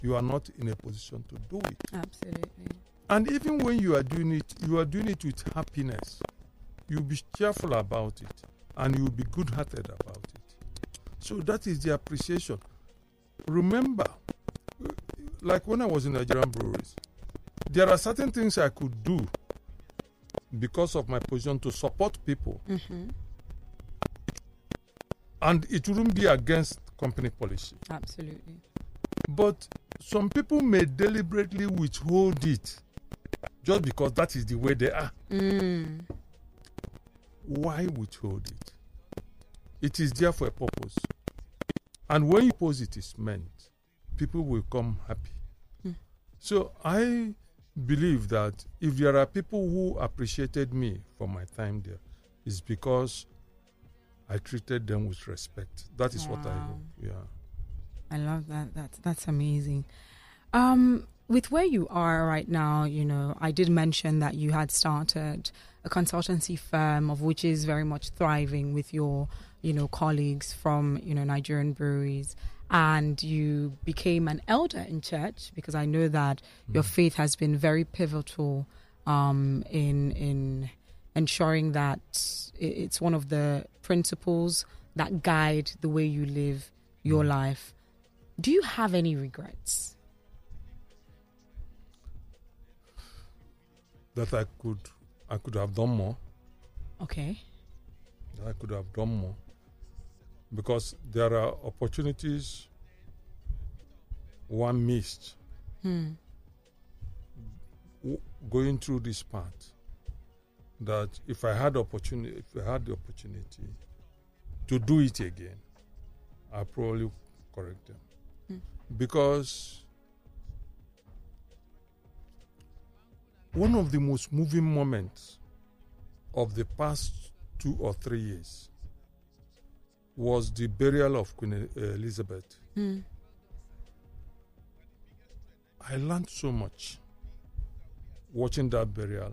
you are not in a position to do it. Absolutely. And even when you are doing it, you are doing it with happiness. You'll be cheerful about it and you'll be good hearted about it. So that is the appreciation. Remember, like when I was in Nigerian breweries, there are certain things I could do because of my position to support people, Mm-hmm. and it wouldn't be against company policy. Absolutely. But some people may deliberately withhold it just because that is the way they are. Mm. why withhold it? It is there for a purpose. And when you pose it is meant, people will come happy. Hmm. So I believe that if there are people who appreciated me for my time there, it's because I treated them with respect. That is what I Wow. yeah. I love that. That's that's amazing. Um, with where you are right now, you know, I did mention that you had started a consultancy firm of which is very much thriving with your, you know, colleagues from, you know, Nigerian breweries. And you became an elder in church because I know that your faith has been very pivotal um, in in ensuring that it's one of the principles that guide the way you live your life. Do you have any regrets? That I could I could have done more. Okay. That I could have done more. Because there are opportunities one missed Hmm. going through this path. That if I had opportunity, if I had the opportunity to do it again, I probably correct them Hmm. because one of the most moving moments of the past two or three years was the burial of Queen E- Elizabeth. Hmm. I learned so much watching that burial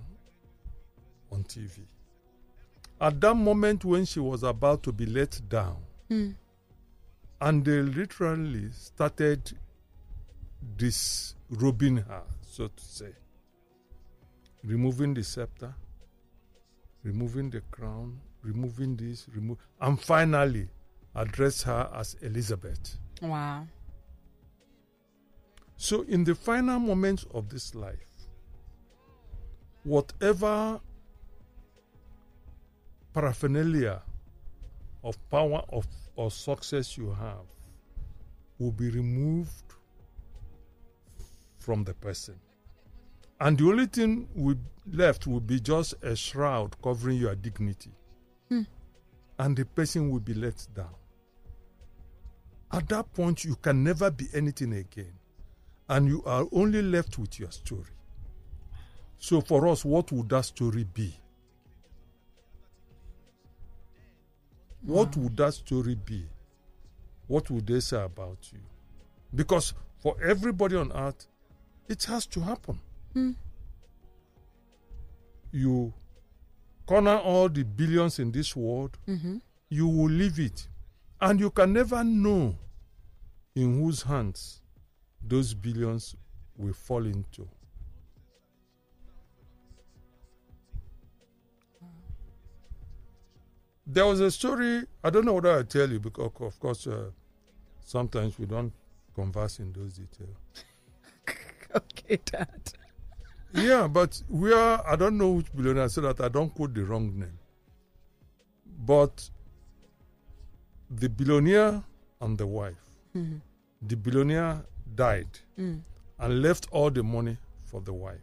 on TV. At that moment when she was about to be let down, Hmm. and they literally started disrobing her, so to say, removing the scepter, removing the crown, removing this, remove, and finally address her as Elizabeth. Wow. So, in the final moments of this life, whatever paraphernalia of power of or success you have will be removed from the person. And the only thing we left will be just a shroud covering your dignity. Hmm. And the person will be let down. At that point, you can never be anything again and you are only left with your story. So, for us, what would that story be? What would that story be? What would they say about you? Because for everybody on earth, it has to happen. You corner all the billions in this world, you will leave it. And you can never know in whose hands those billions will fall into. There was a story, I don't know whether I tell you because, of course, uh, sometimes we don't converse in those details. okay, Dad. Yeah, but we are, I don't know which billionaire, so that I don't quote the wrong name. But the billionaire and the wife, mm-hmm. the billionaire died mm. and left all the money for the wife.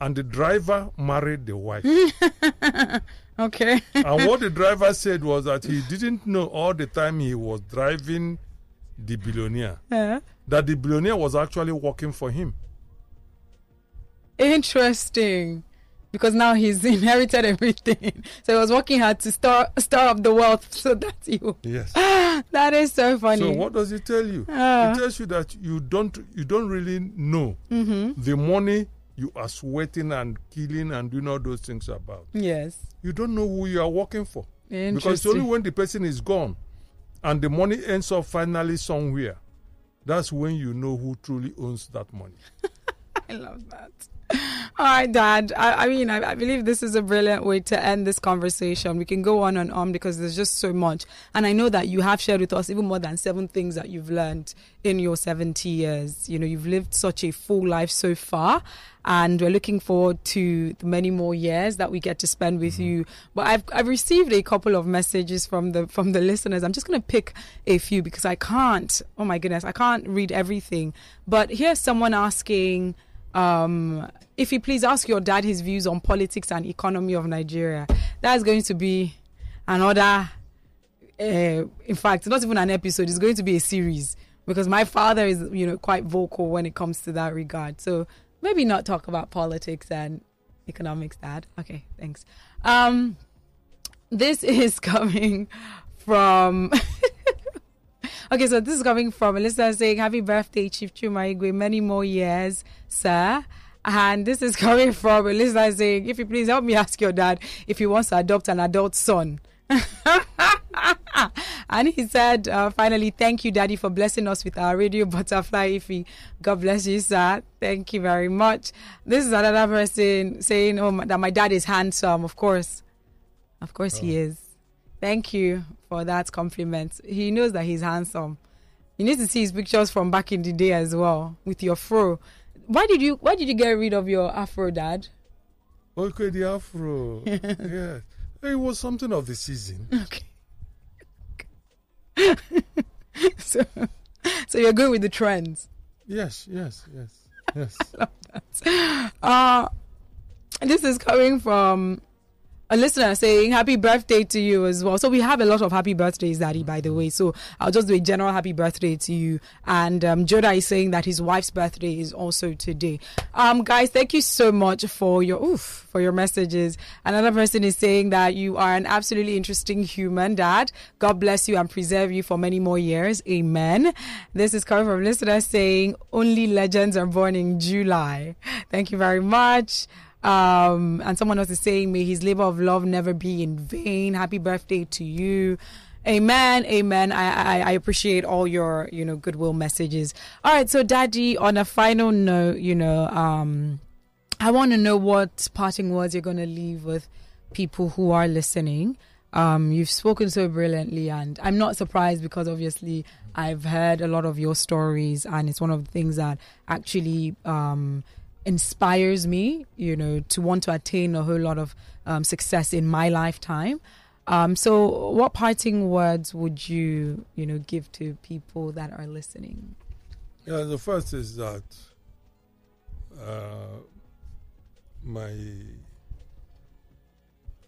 And the driver married the wife. Okay. and what the driver said was that he didn't know all the time he was driving the billionaire Yeah. that the billionaire was actually working for him. Interesting. Because now he's inherited everything. So he was working hard to store store up the wealth so that you. Yes. That is so funny. So what does it tell you? Ah. it tells you that you don't you don't really know Mm-hmm. the money you are sweating and killing and doing all those things about. Yes. You don't know who you are working for. Because it's only when the person is gone and the money ends up finally somewhere, that's when you know who truly owns that money. I love that. All right, Dad. I, I mean, I, I believe this is a brilliant way to end this conversation. We can go on and on because there's just so much. And I know that you have shared with us even more than seven things that you've learned in your 70 years. You know, you've lived such a full life so far. And we're looking forward to the many more years that we get to spend with mm-hmm. you. But I've I've received a couple of messages from the from the listeners. I'm just gonna pick a few because I can't. Oh my goodness, I can't read everything. But here's someone asking um, if you please ask your dad his views on politics and economy of Nigeria. That's going to be another, uh, in fact, not even an episode. It's going to be a series because my father is, you know, quite vocal when it comes to that regard. So maybe not talk about politics and economics, Dad. Okay, thanks. Um, this is coming from. Okay, so this is coming from a listener saying, Happy birthday, Chief Chuma Igwe. Many more years, sir. And this is coming from a listener saying, If you please help me ask your dad if he wants to adopt an adult son. and he said, uh, finally, thank you, Daddy, for blessing us with our radio butterfly. Ify, God bless you, sir. Thank you very much. This is another person saying, oh, that my dad is handsome. Of course, of course, oh. he is. Thank you for that compliment. He knows that he's handsome. You need to see his pictures from back in the day as well with your fro. Why did you Why did you get rid of your afro, Dad? Okay, the afro. yeah. It was something of the season. Okay. so, so you're going with the trends. Yes, yes, yes, yes. I love that. Uh, this is coming from a listener saying happy birthday to you as well. So we have a lot of happy birthdays, Daddy, by the way. So I'll just do a general happy birthday to you. And um, Joda is saying that his wife's birthday is also today. Um, guys, thank you so much for your oof for your messages. Another person is saying that you are an absolutely interesting human, Dad. God bless you and preserve you for many more years. Amen. This is coming from listener saying only legends are born in July. Thank you very much. Um, and someone else is saying, May his labor of love never be in vain. Happy birthday to you. Amen. Amen. I, I, I appreciate all your, you know, goodwill messages. All right. So, Daddy, on a final note, you know, um, I want to know what parting words you're going to leave with people who are listening. Um, you've spoken so brilliantly, and I'm not surprised because obviously I've heard a lot of your stories, and it's one of the things that actually um, inspires me, you know, to want to attain a whole lot of um, success in my lifetime. Um, so, what parting words would you, you know, give to people that are listening? Yeah, the first is that uh, my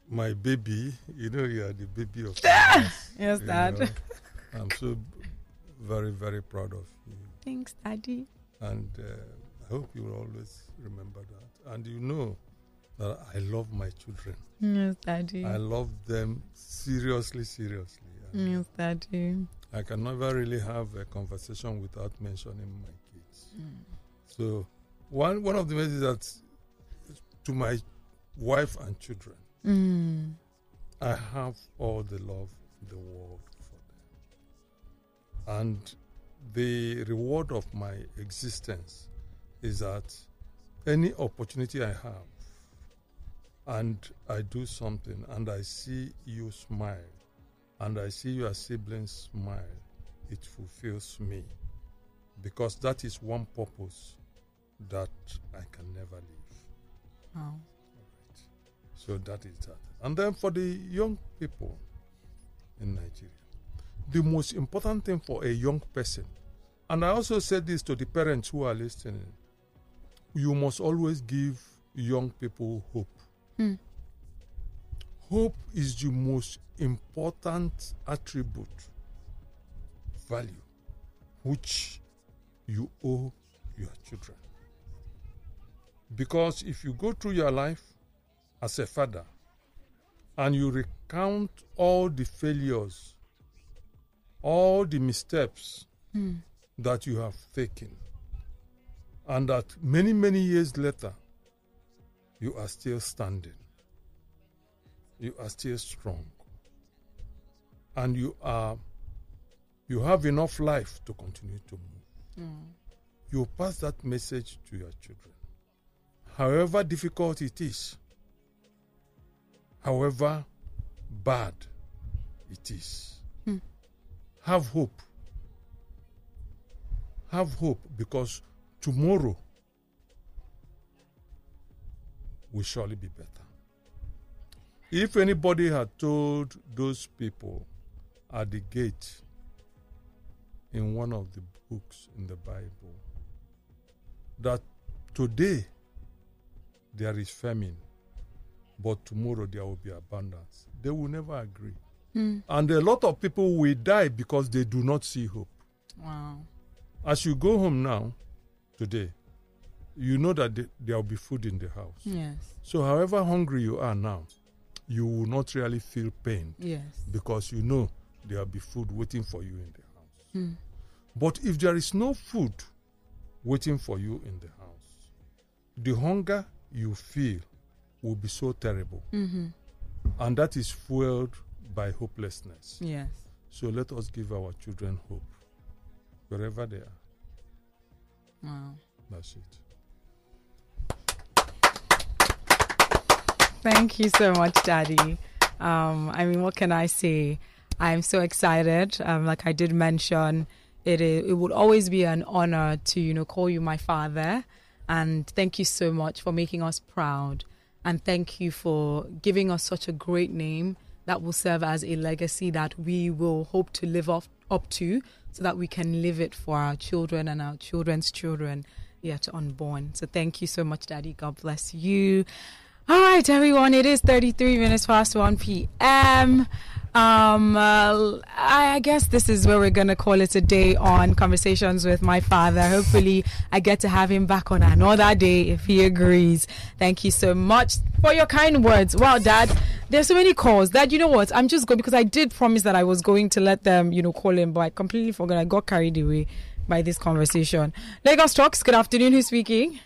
my baby, you know, you are the baby of yes, Dad. Know, I'm so very, very proud of you. Thanks, Daddy. And uh, I hope you will always remember that. And you know that I love my children. Yes, Daddy. I love them seriously, seriously. And yes, Daddy. I can never really have a conversation without mentioning my kids. Mm. So, one one of the ways is that to my wife and children, mm. I have all the love in the world for them. And the reward of my existence is that any opportunity I have and I do something and I see you smile and I see your siblings smile, it fulfills me because that is one purpose that I can never leave. Wow. So that is that. And then for the young people in Nigeria, the most important thing for a young person, and I also said this to the parents who are listening you must always give young people hope. Mm. Hope is the most important attribute, value, which you owe your children. Because if you go through your life as a father and you recount all the failures, all the missteps mm. that you have taken, and that many, many years later, you are still standing. You are still strong. And you are you have enough life to continue to move. Mm. You pass that message to your children. However difficult it is, however bad it is, mm. have hope. Have hope because tomorrow will surely be better. If anybody had told those people at the gate in one of the books in the Bible that today there is famine, but tomorrow there will be abundance, they will never agree. Mm. And a lot of people will die because they do not see hope. Wow. As you go home now, today, you know that there will be food in the house. Yes. So, however hungry you are now, you will not really feel pain. Yes. Because you know there will be food waiting for you in the house. Hmm. But if there is no food waiting for you in the house, the hunger you feel will be so terrible. Mm-hmm. And that is fueled by hopelessness. Yes. So let us give our children hope wherever they are. Wow. That's it. Thank you so much, Daddy. Um, I mean, what can I say? I'm so excited. Um, like I did mention, it is, it would always be an honor to you know call you my father, and thank you so much for making us proud, and thank you for giving us such a great name that will serve as a legacy that we will hope to live off, up to, so that we can live it for our children and our children's children yet unborn. So thank you so much, Daddy. God bless you. All right, everyone. It is 33 minutes past 1 p.m. Um, uh, I guess this is where we're going to call it a day on conversations with my father. Hopefully, I get to have him back on another day if he agrees. Thank you so much for your kind words. Wow, Dad, there's so many calls. Dad, you know what? I'm just going because I did promise that I was going to let them, you know, call him, but I completely forgot. I got carried away by this conversation. Lagos Talks, good afternoon. Who's speaking?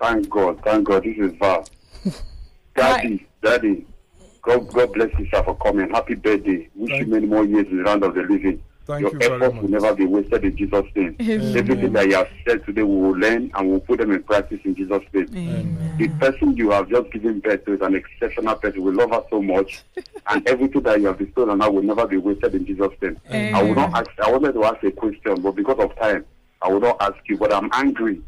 Thank God, thank God. This is Val. Daddy, Daddy, God, God bless you, sir, for coming. Happy birthday. Wish Thank you many more years in the land of the living. Thank Your you efforts will never be wasted in Jesus' name. Everything that you have said today, we will learn and we'll put them in practice in Jesus' name. Amen. The person you have just given birth to is an exceptional person. We love her so much, and everything that you have bestowed on her will never be wasted in Jesus' name. I will not ask. I wanted to ask a question, but because of time, I will not ask you. But I'm angry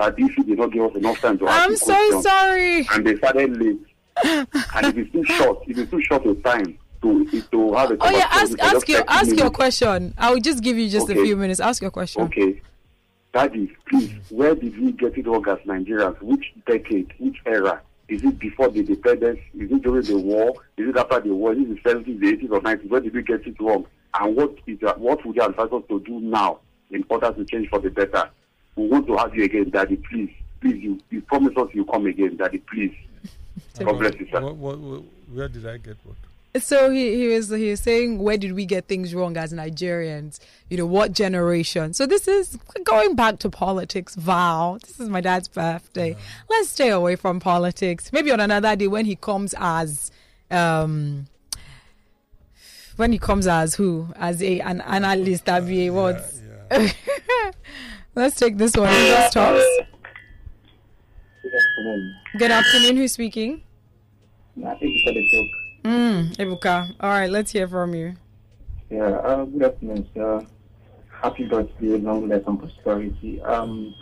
that DC did not give us enough time to ask I'm so question sorry. and they started late. and it is too short. It is too short a time to to have a Oh yeah, ask ask your 30 ask your question. I will just give you just a few minutes. Ask your question. Okay, Daddy, please, where did we get it wrong as Nigerians? Which decade? Which era? Is it before the independence? Is it during the war? Is it after the war? Is it the seventies, the eighties, or nineties? Where did we get it wrong? And what is that, what would you advise us to do now in order to change for the better? We want to have you again, Daddy. Please, please, you, you promise us you come again, Daddy. Please. God bless you, sir. What, what, what, where did I get what? So he, he was he was saying where did we get things wrong as Nigerians? You know what generation? So this is going back to politics. Val, this is my dad's birthday. Let's stay away from politics. Maybe on another day when he comes as um when he comes as who as a an analyst that be a what? Yeah, yeah. Let's take this one. Just talks. Good afternoon. Good afternoon. Who's speaking? I think you said a joke. Mm, Ebuka. All right, let's hear from you. Yeah, uh, good afternoon, sir. Happy birthday, long life and prosperity. Um,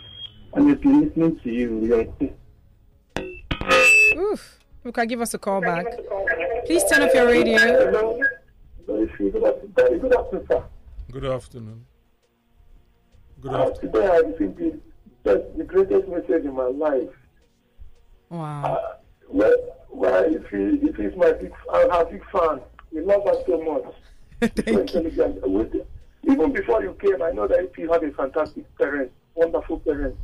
honestly, listening to you, you're Oof. Ebuka, give us a call back. Please turn off your radio. very. Good afternoon, good afternoon, sir. Good afternoon. Uh, today I received the, that's the greatest message in my life. Wow. Uh, well, well, if he, if he's my big, I'm her big fan. We love her so much. so Thank you. With, even before you came, I know that if you had a fantastic parent, wonderful parent.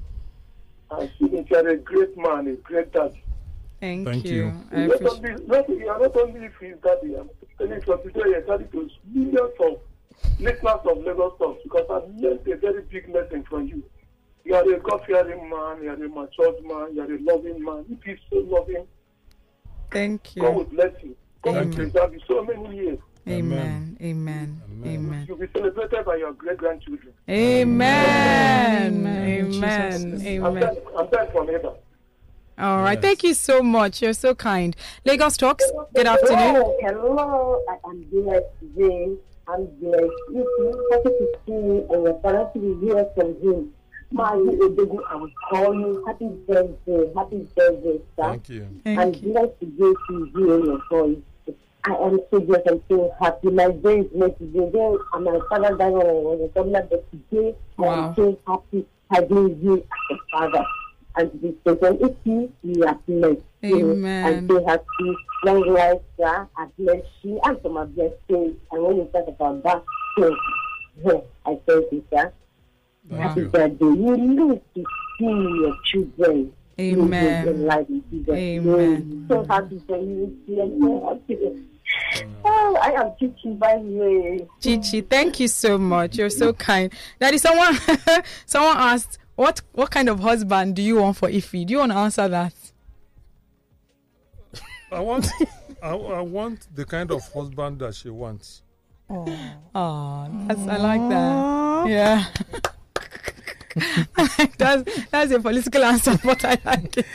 And you are a great man, a great dad. Thank, Thank you. you. I Not appreciate only, not, you are not only his daddy, I'm telling you from today, you're daddy to millions of listeners of Lagos Talks because I've learned a very big lesson from you. You are a God-fearing man, you are a matured man, you are a loving man. If he's so loving, Thank you. God will bless you. God will Thank preserve you so many years. Amen. Amen. Amen. Amen. You'll be celebrated by your great-grandchildren. Amen. Amen. Amen. Jesus. I'm Amen. back, I'm back from Eva. All right. Yes. Thank you so much. You're so kind. Lagos Talks. Good afternoon. Hello, hello. I am blessed today. I'm blessed. If you happy to see you and your father to be here from him. Mahi Odegu, I will call you. Happy birthday. Happy birthday, sir. Thank you. I'm Thank you. blessed to get to hear your voice. I am so blessed. I'm so happy. My day is blessed today. Then uh, my father died when I was a toddler, but today I am so happy having you as a father. And to be present with you, you are blessed. Amen. I'm so happy. Long life, sir. I bless you. And for my blessing. And when you talk about that, so, yeah, I thank you, sir. Thank Happy you. birthday. You live to see your children. Amen. In life in Jesus' Amen. name. So happy for you. I'm so happy. Oh, I am Chichi, by the way. Chichi, thank you so much. You're so kind. Daddy, someone someone asked, what what kind of husband do you want for Ify? Do you want to answer that? I want, I, I want the kind of husband that she wants. Oh, that's I like that. Yeah. that's that's a political answer, but I like it.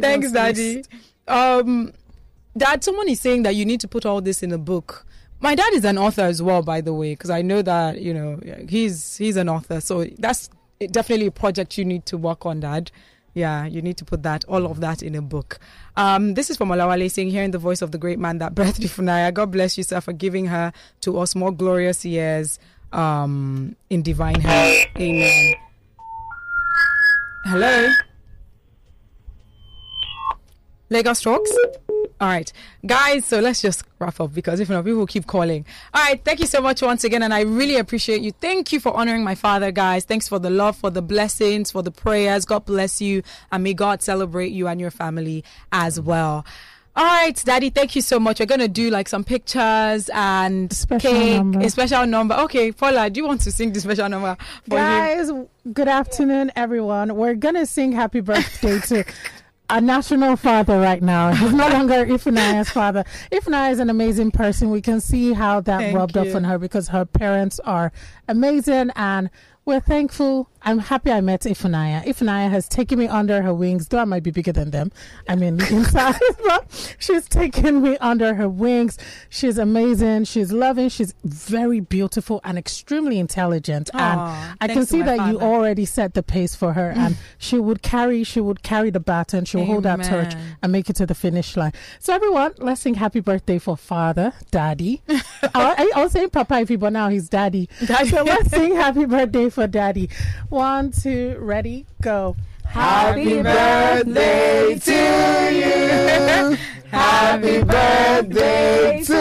Thanks, us Daddy. Um, Dad, someone is saying that you need to put all this in a book. My dad is an author as well, by the way, because I know that you know he's he's an author. So that's definitely a project you need to work on, Dad. Yeah, you need to put that all of that in a book. Um, this is from Olawale saying, hearing the voice of the great man that birthed Ifunaya. God bless you, sir, for giving her to us more glorious years um, in divine health. Amen. Hello. Lagos Talks. All right, guys. So let's just wrap up because if not, people will keep calling. All right, thank you so much once again, and I really appreciate you. Thank you for honoring my father, guys. Thanks for the love, for the blessings, for the prayers. God bless you, and may God celebrate you and your family as well. All right, Daddy, thank you so much. We're gonna do like some pictures and Special cake, number. a special number. Okay, Paula, do you want to sing the special number for him? Guys, good afternoon, everyone. We're gonna sing happy birthday to a national father right now. He's no longer Ifunaya's father. Ifunaya is an amazing person. We can see how that Thank rubbed off on her because her parents are amazing and we're thankful. I'm happy I met Ifunaya. Ifunaya has taken me under her wings, though I might be bigger than them. I mean, in size, but she's taken me under her wings. She's amazing. She's loving. She's very beautiful and extremely intelligent. Aw, and I can see that you already set the pace for her, and she would carry. She would carry the baton. She will hold that torch and make it to the finish line. So everyone, let's sing happy birthday for father, daddy. I, I, was saying Papa but now he's daddy. Daddy. So let's sing happy birthday for daddy. One, two, ready, go. Happy birthday to you. Happy birthday to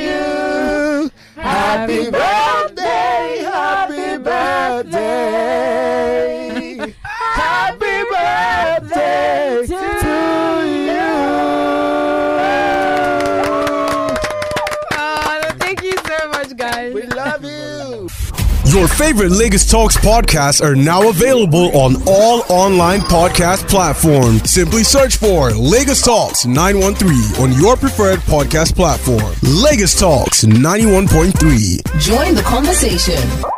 you. Happy birthday, happy birthday. Happy birthday to you. Your favorite Lagos Talks podcasts are now available on all online podcast platforms. Simply search for Lagos Talks 913 on your preferred podcast platform. Lagos Talks 91.3. Join the conversation.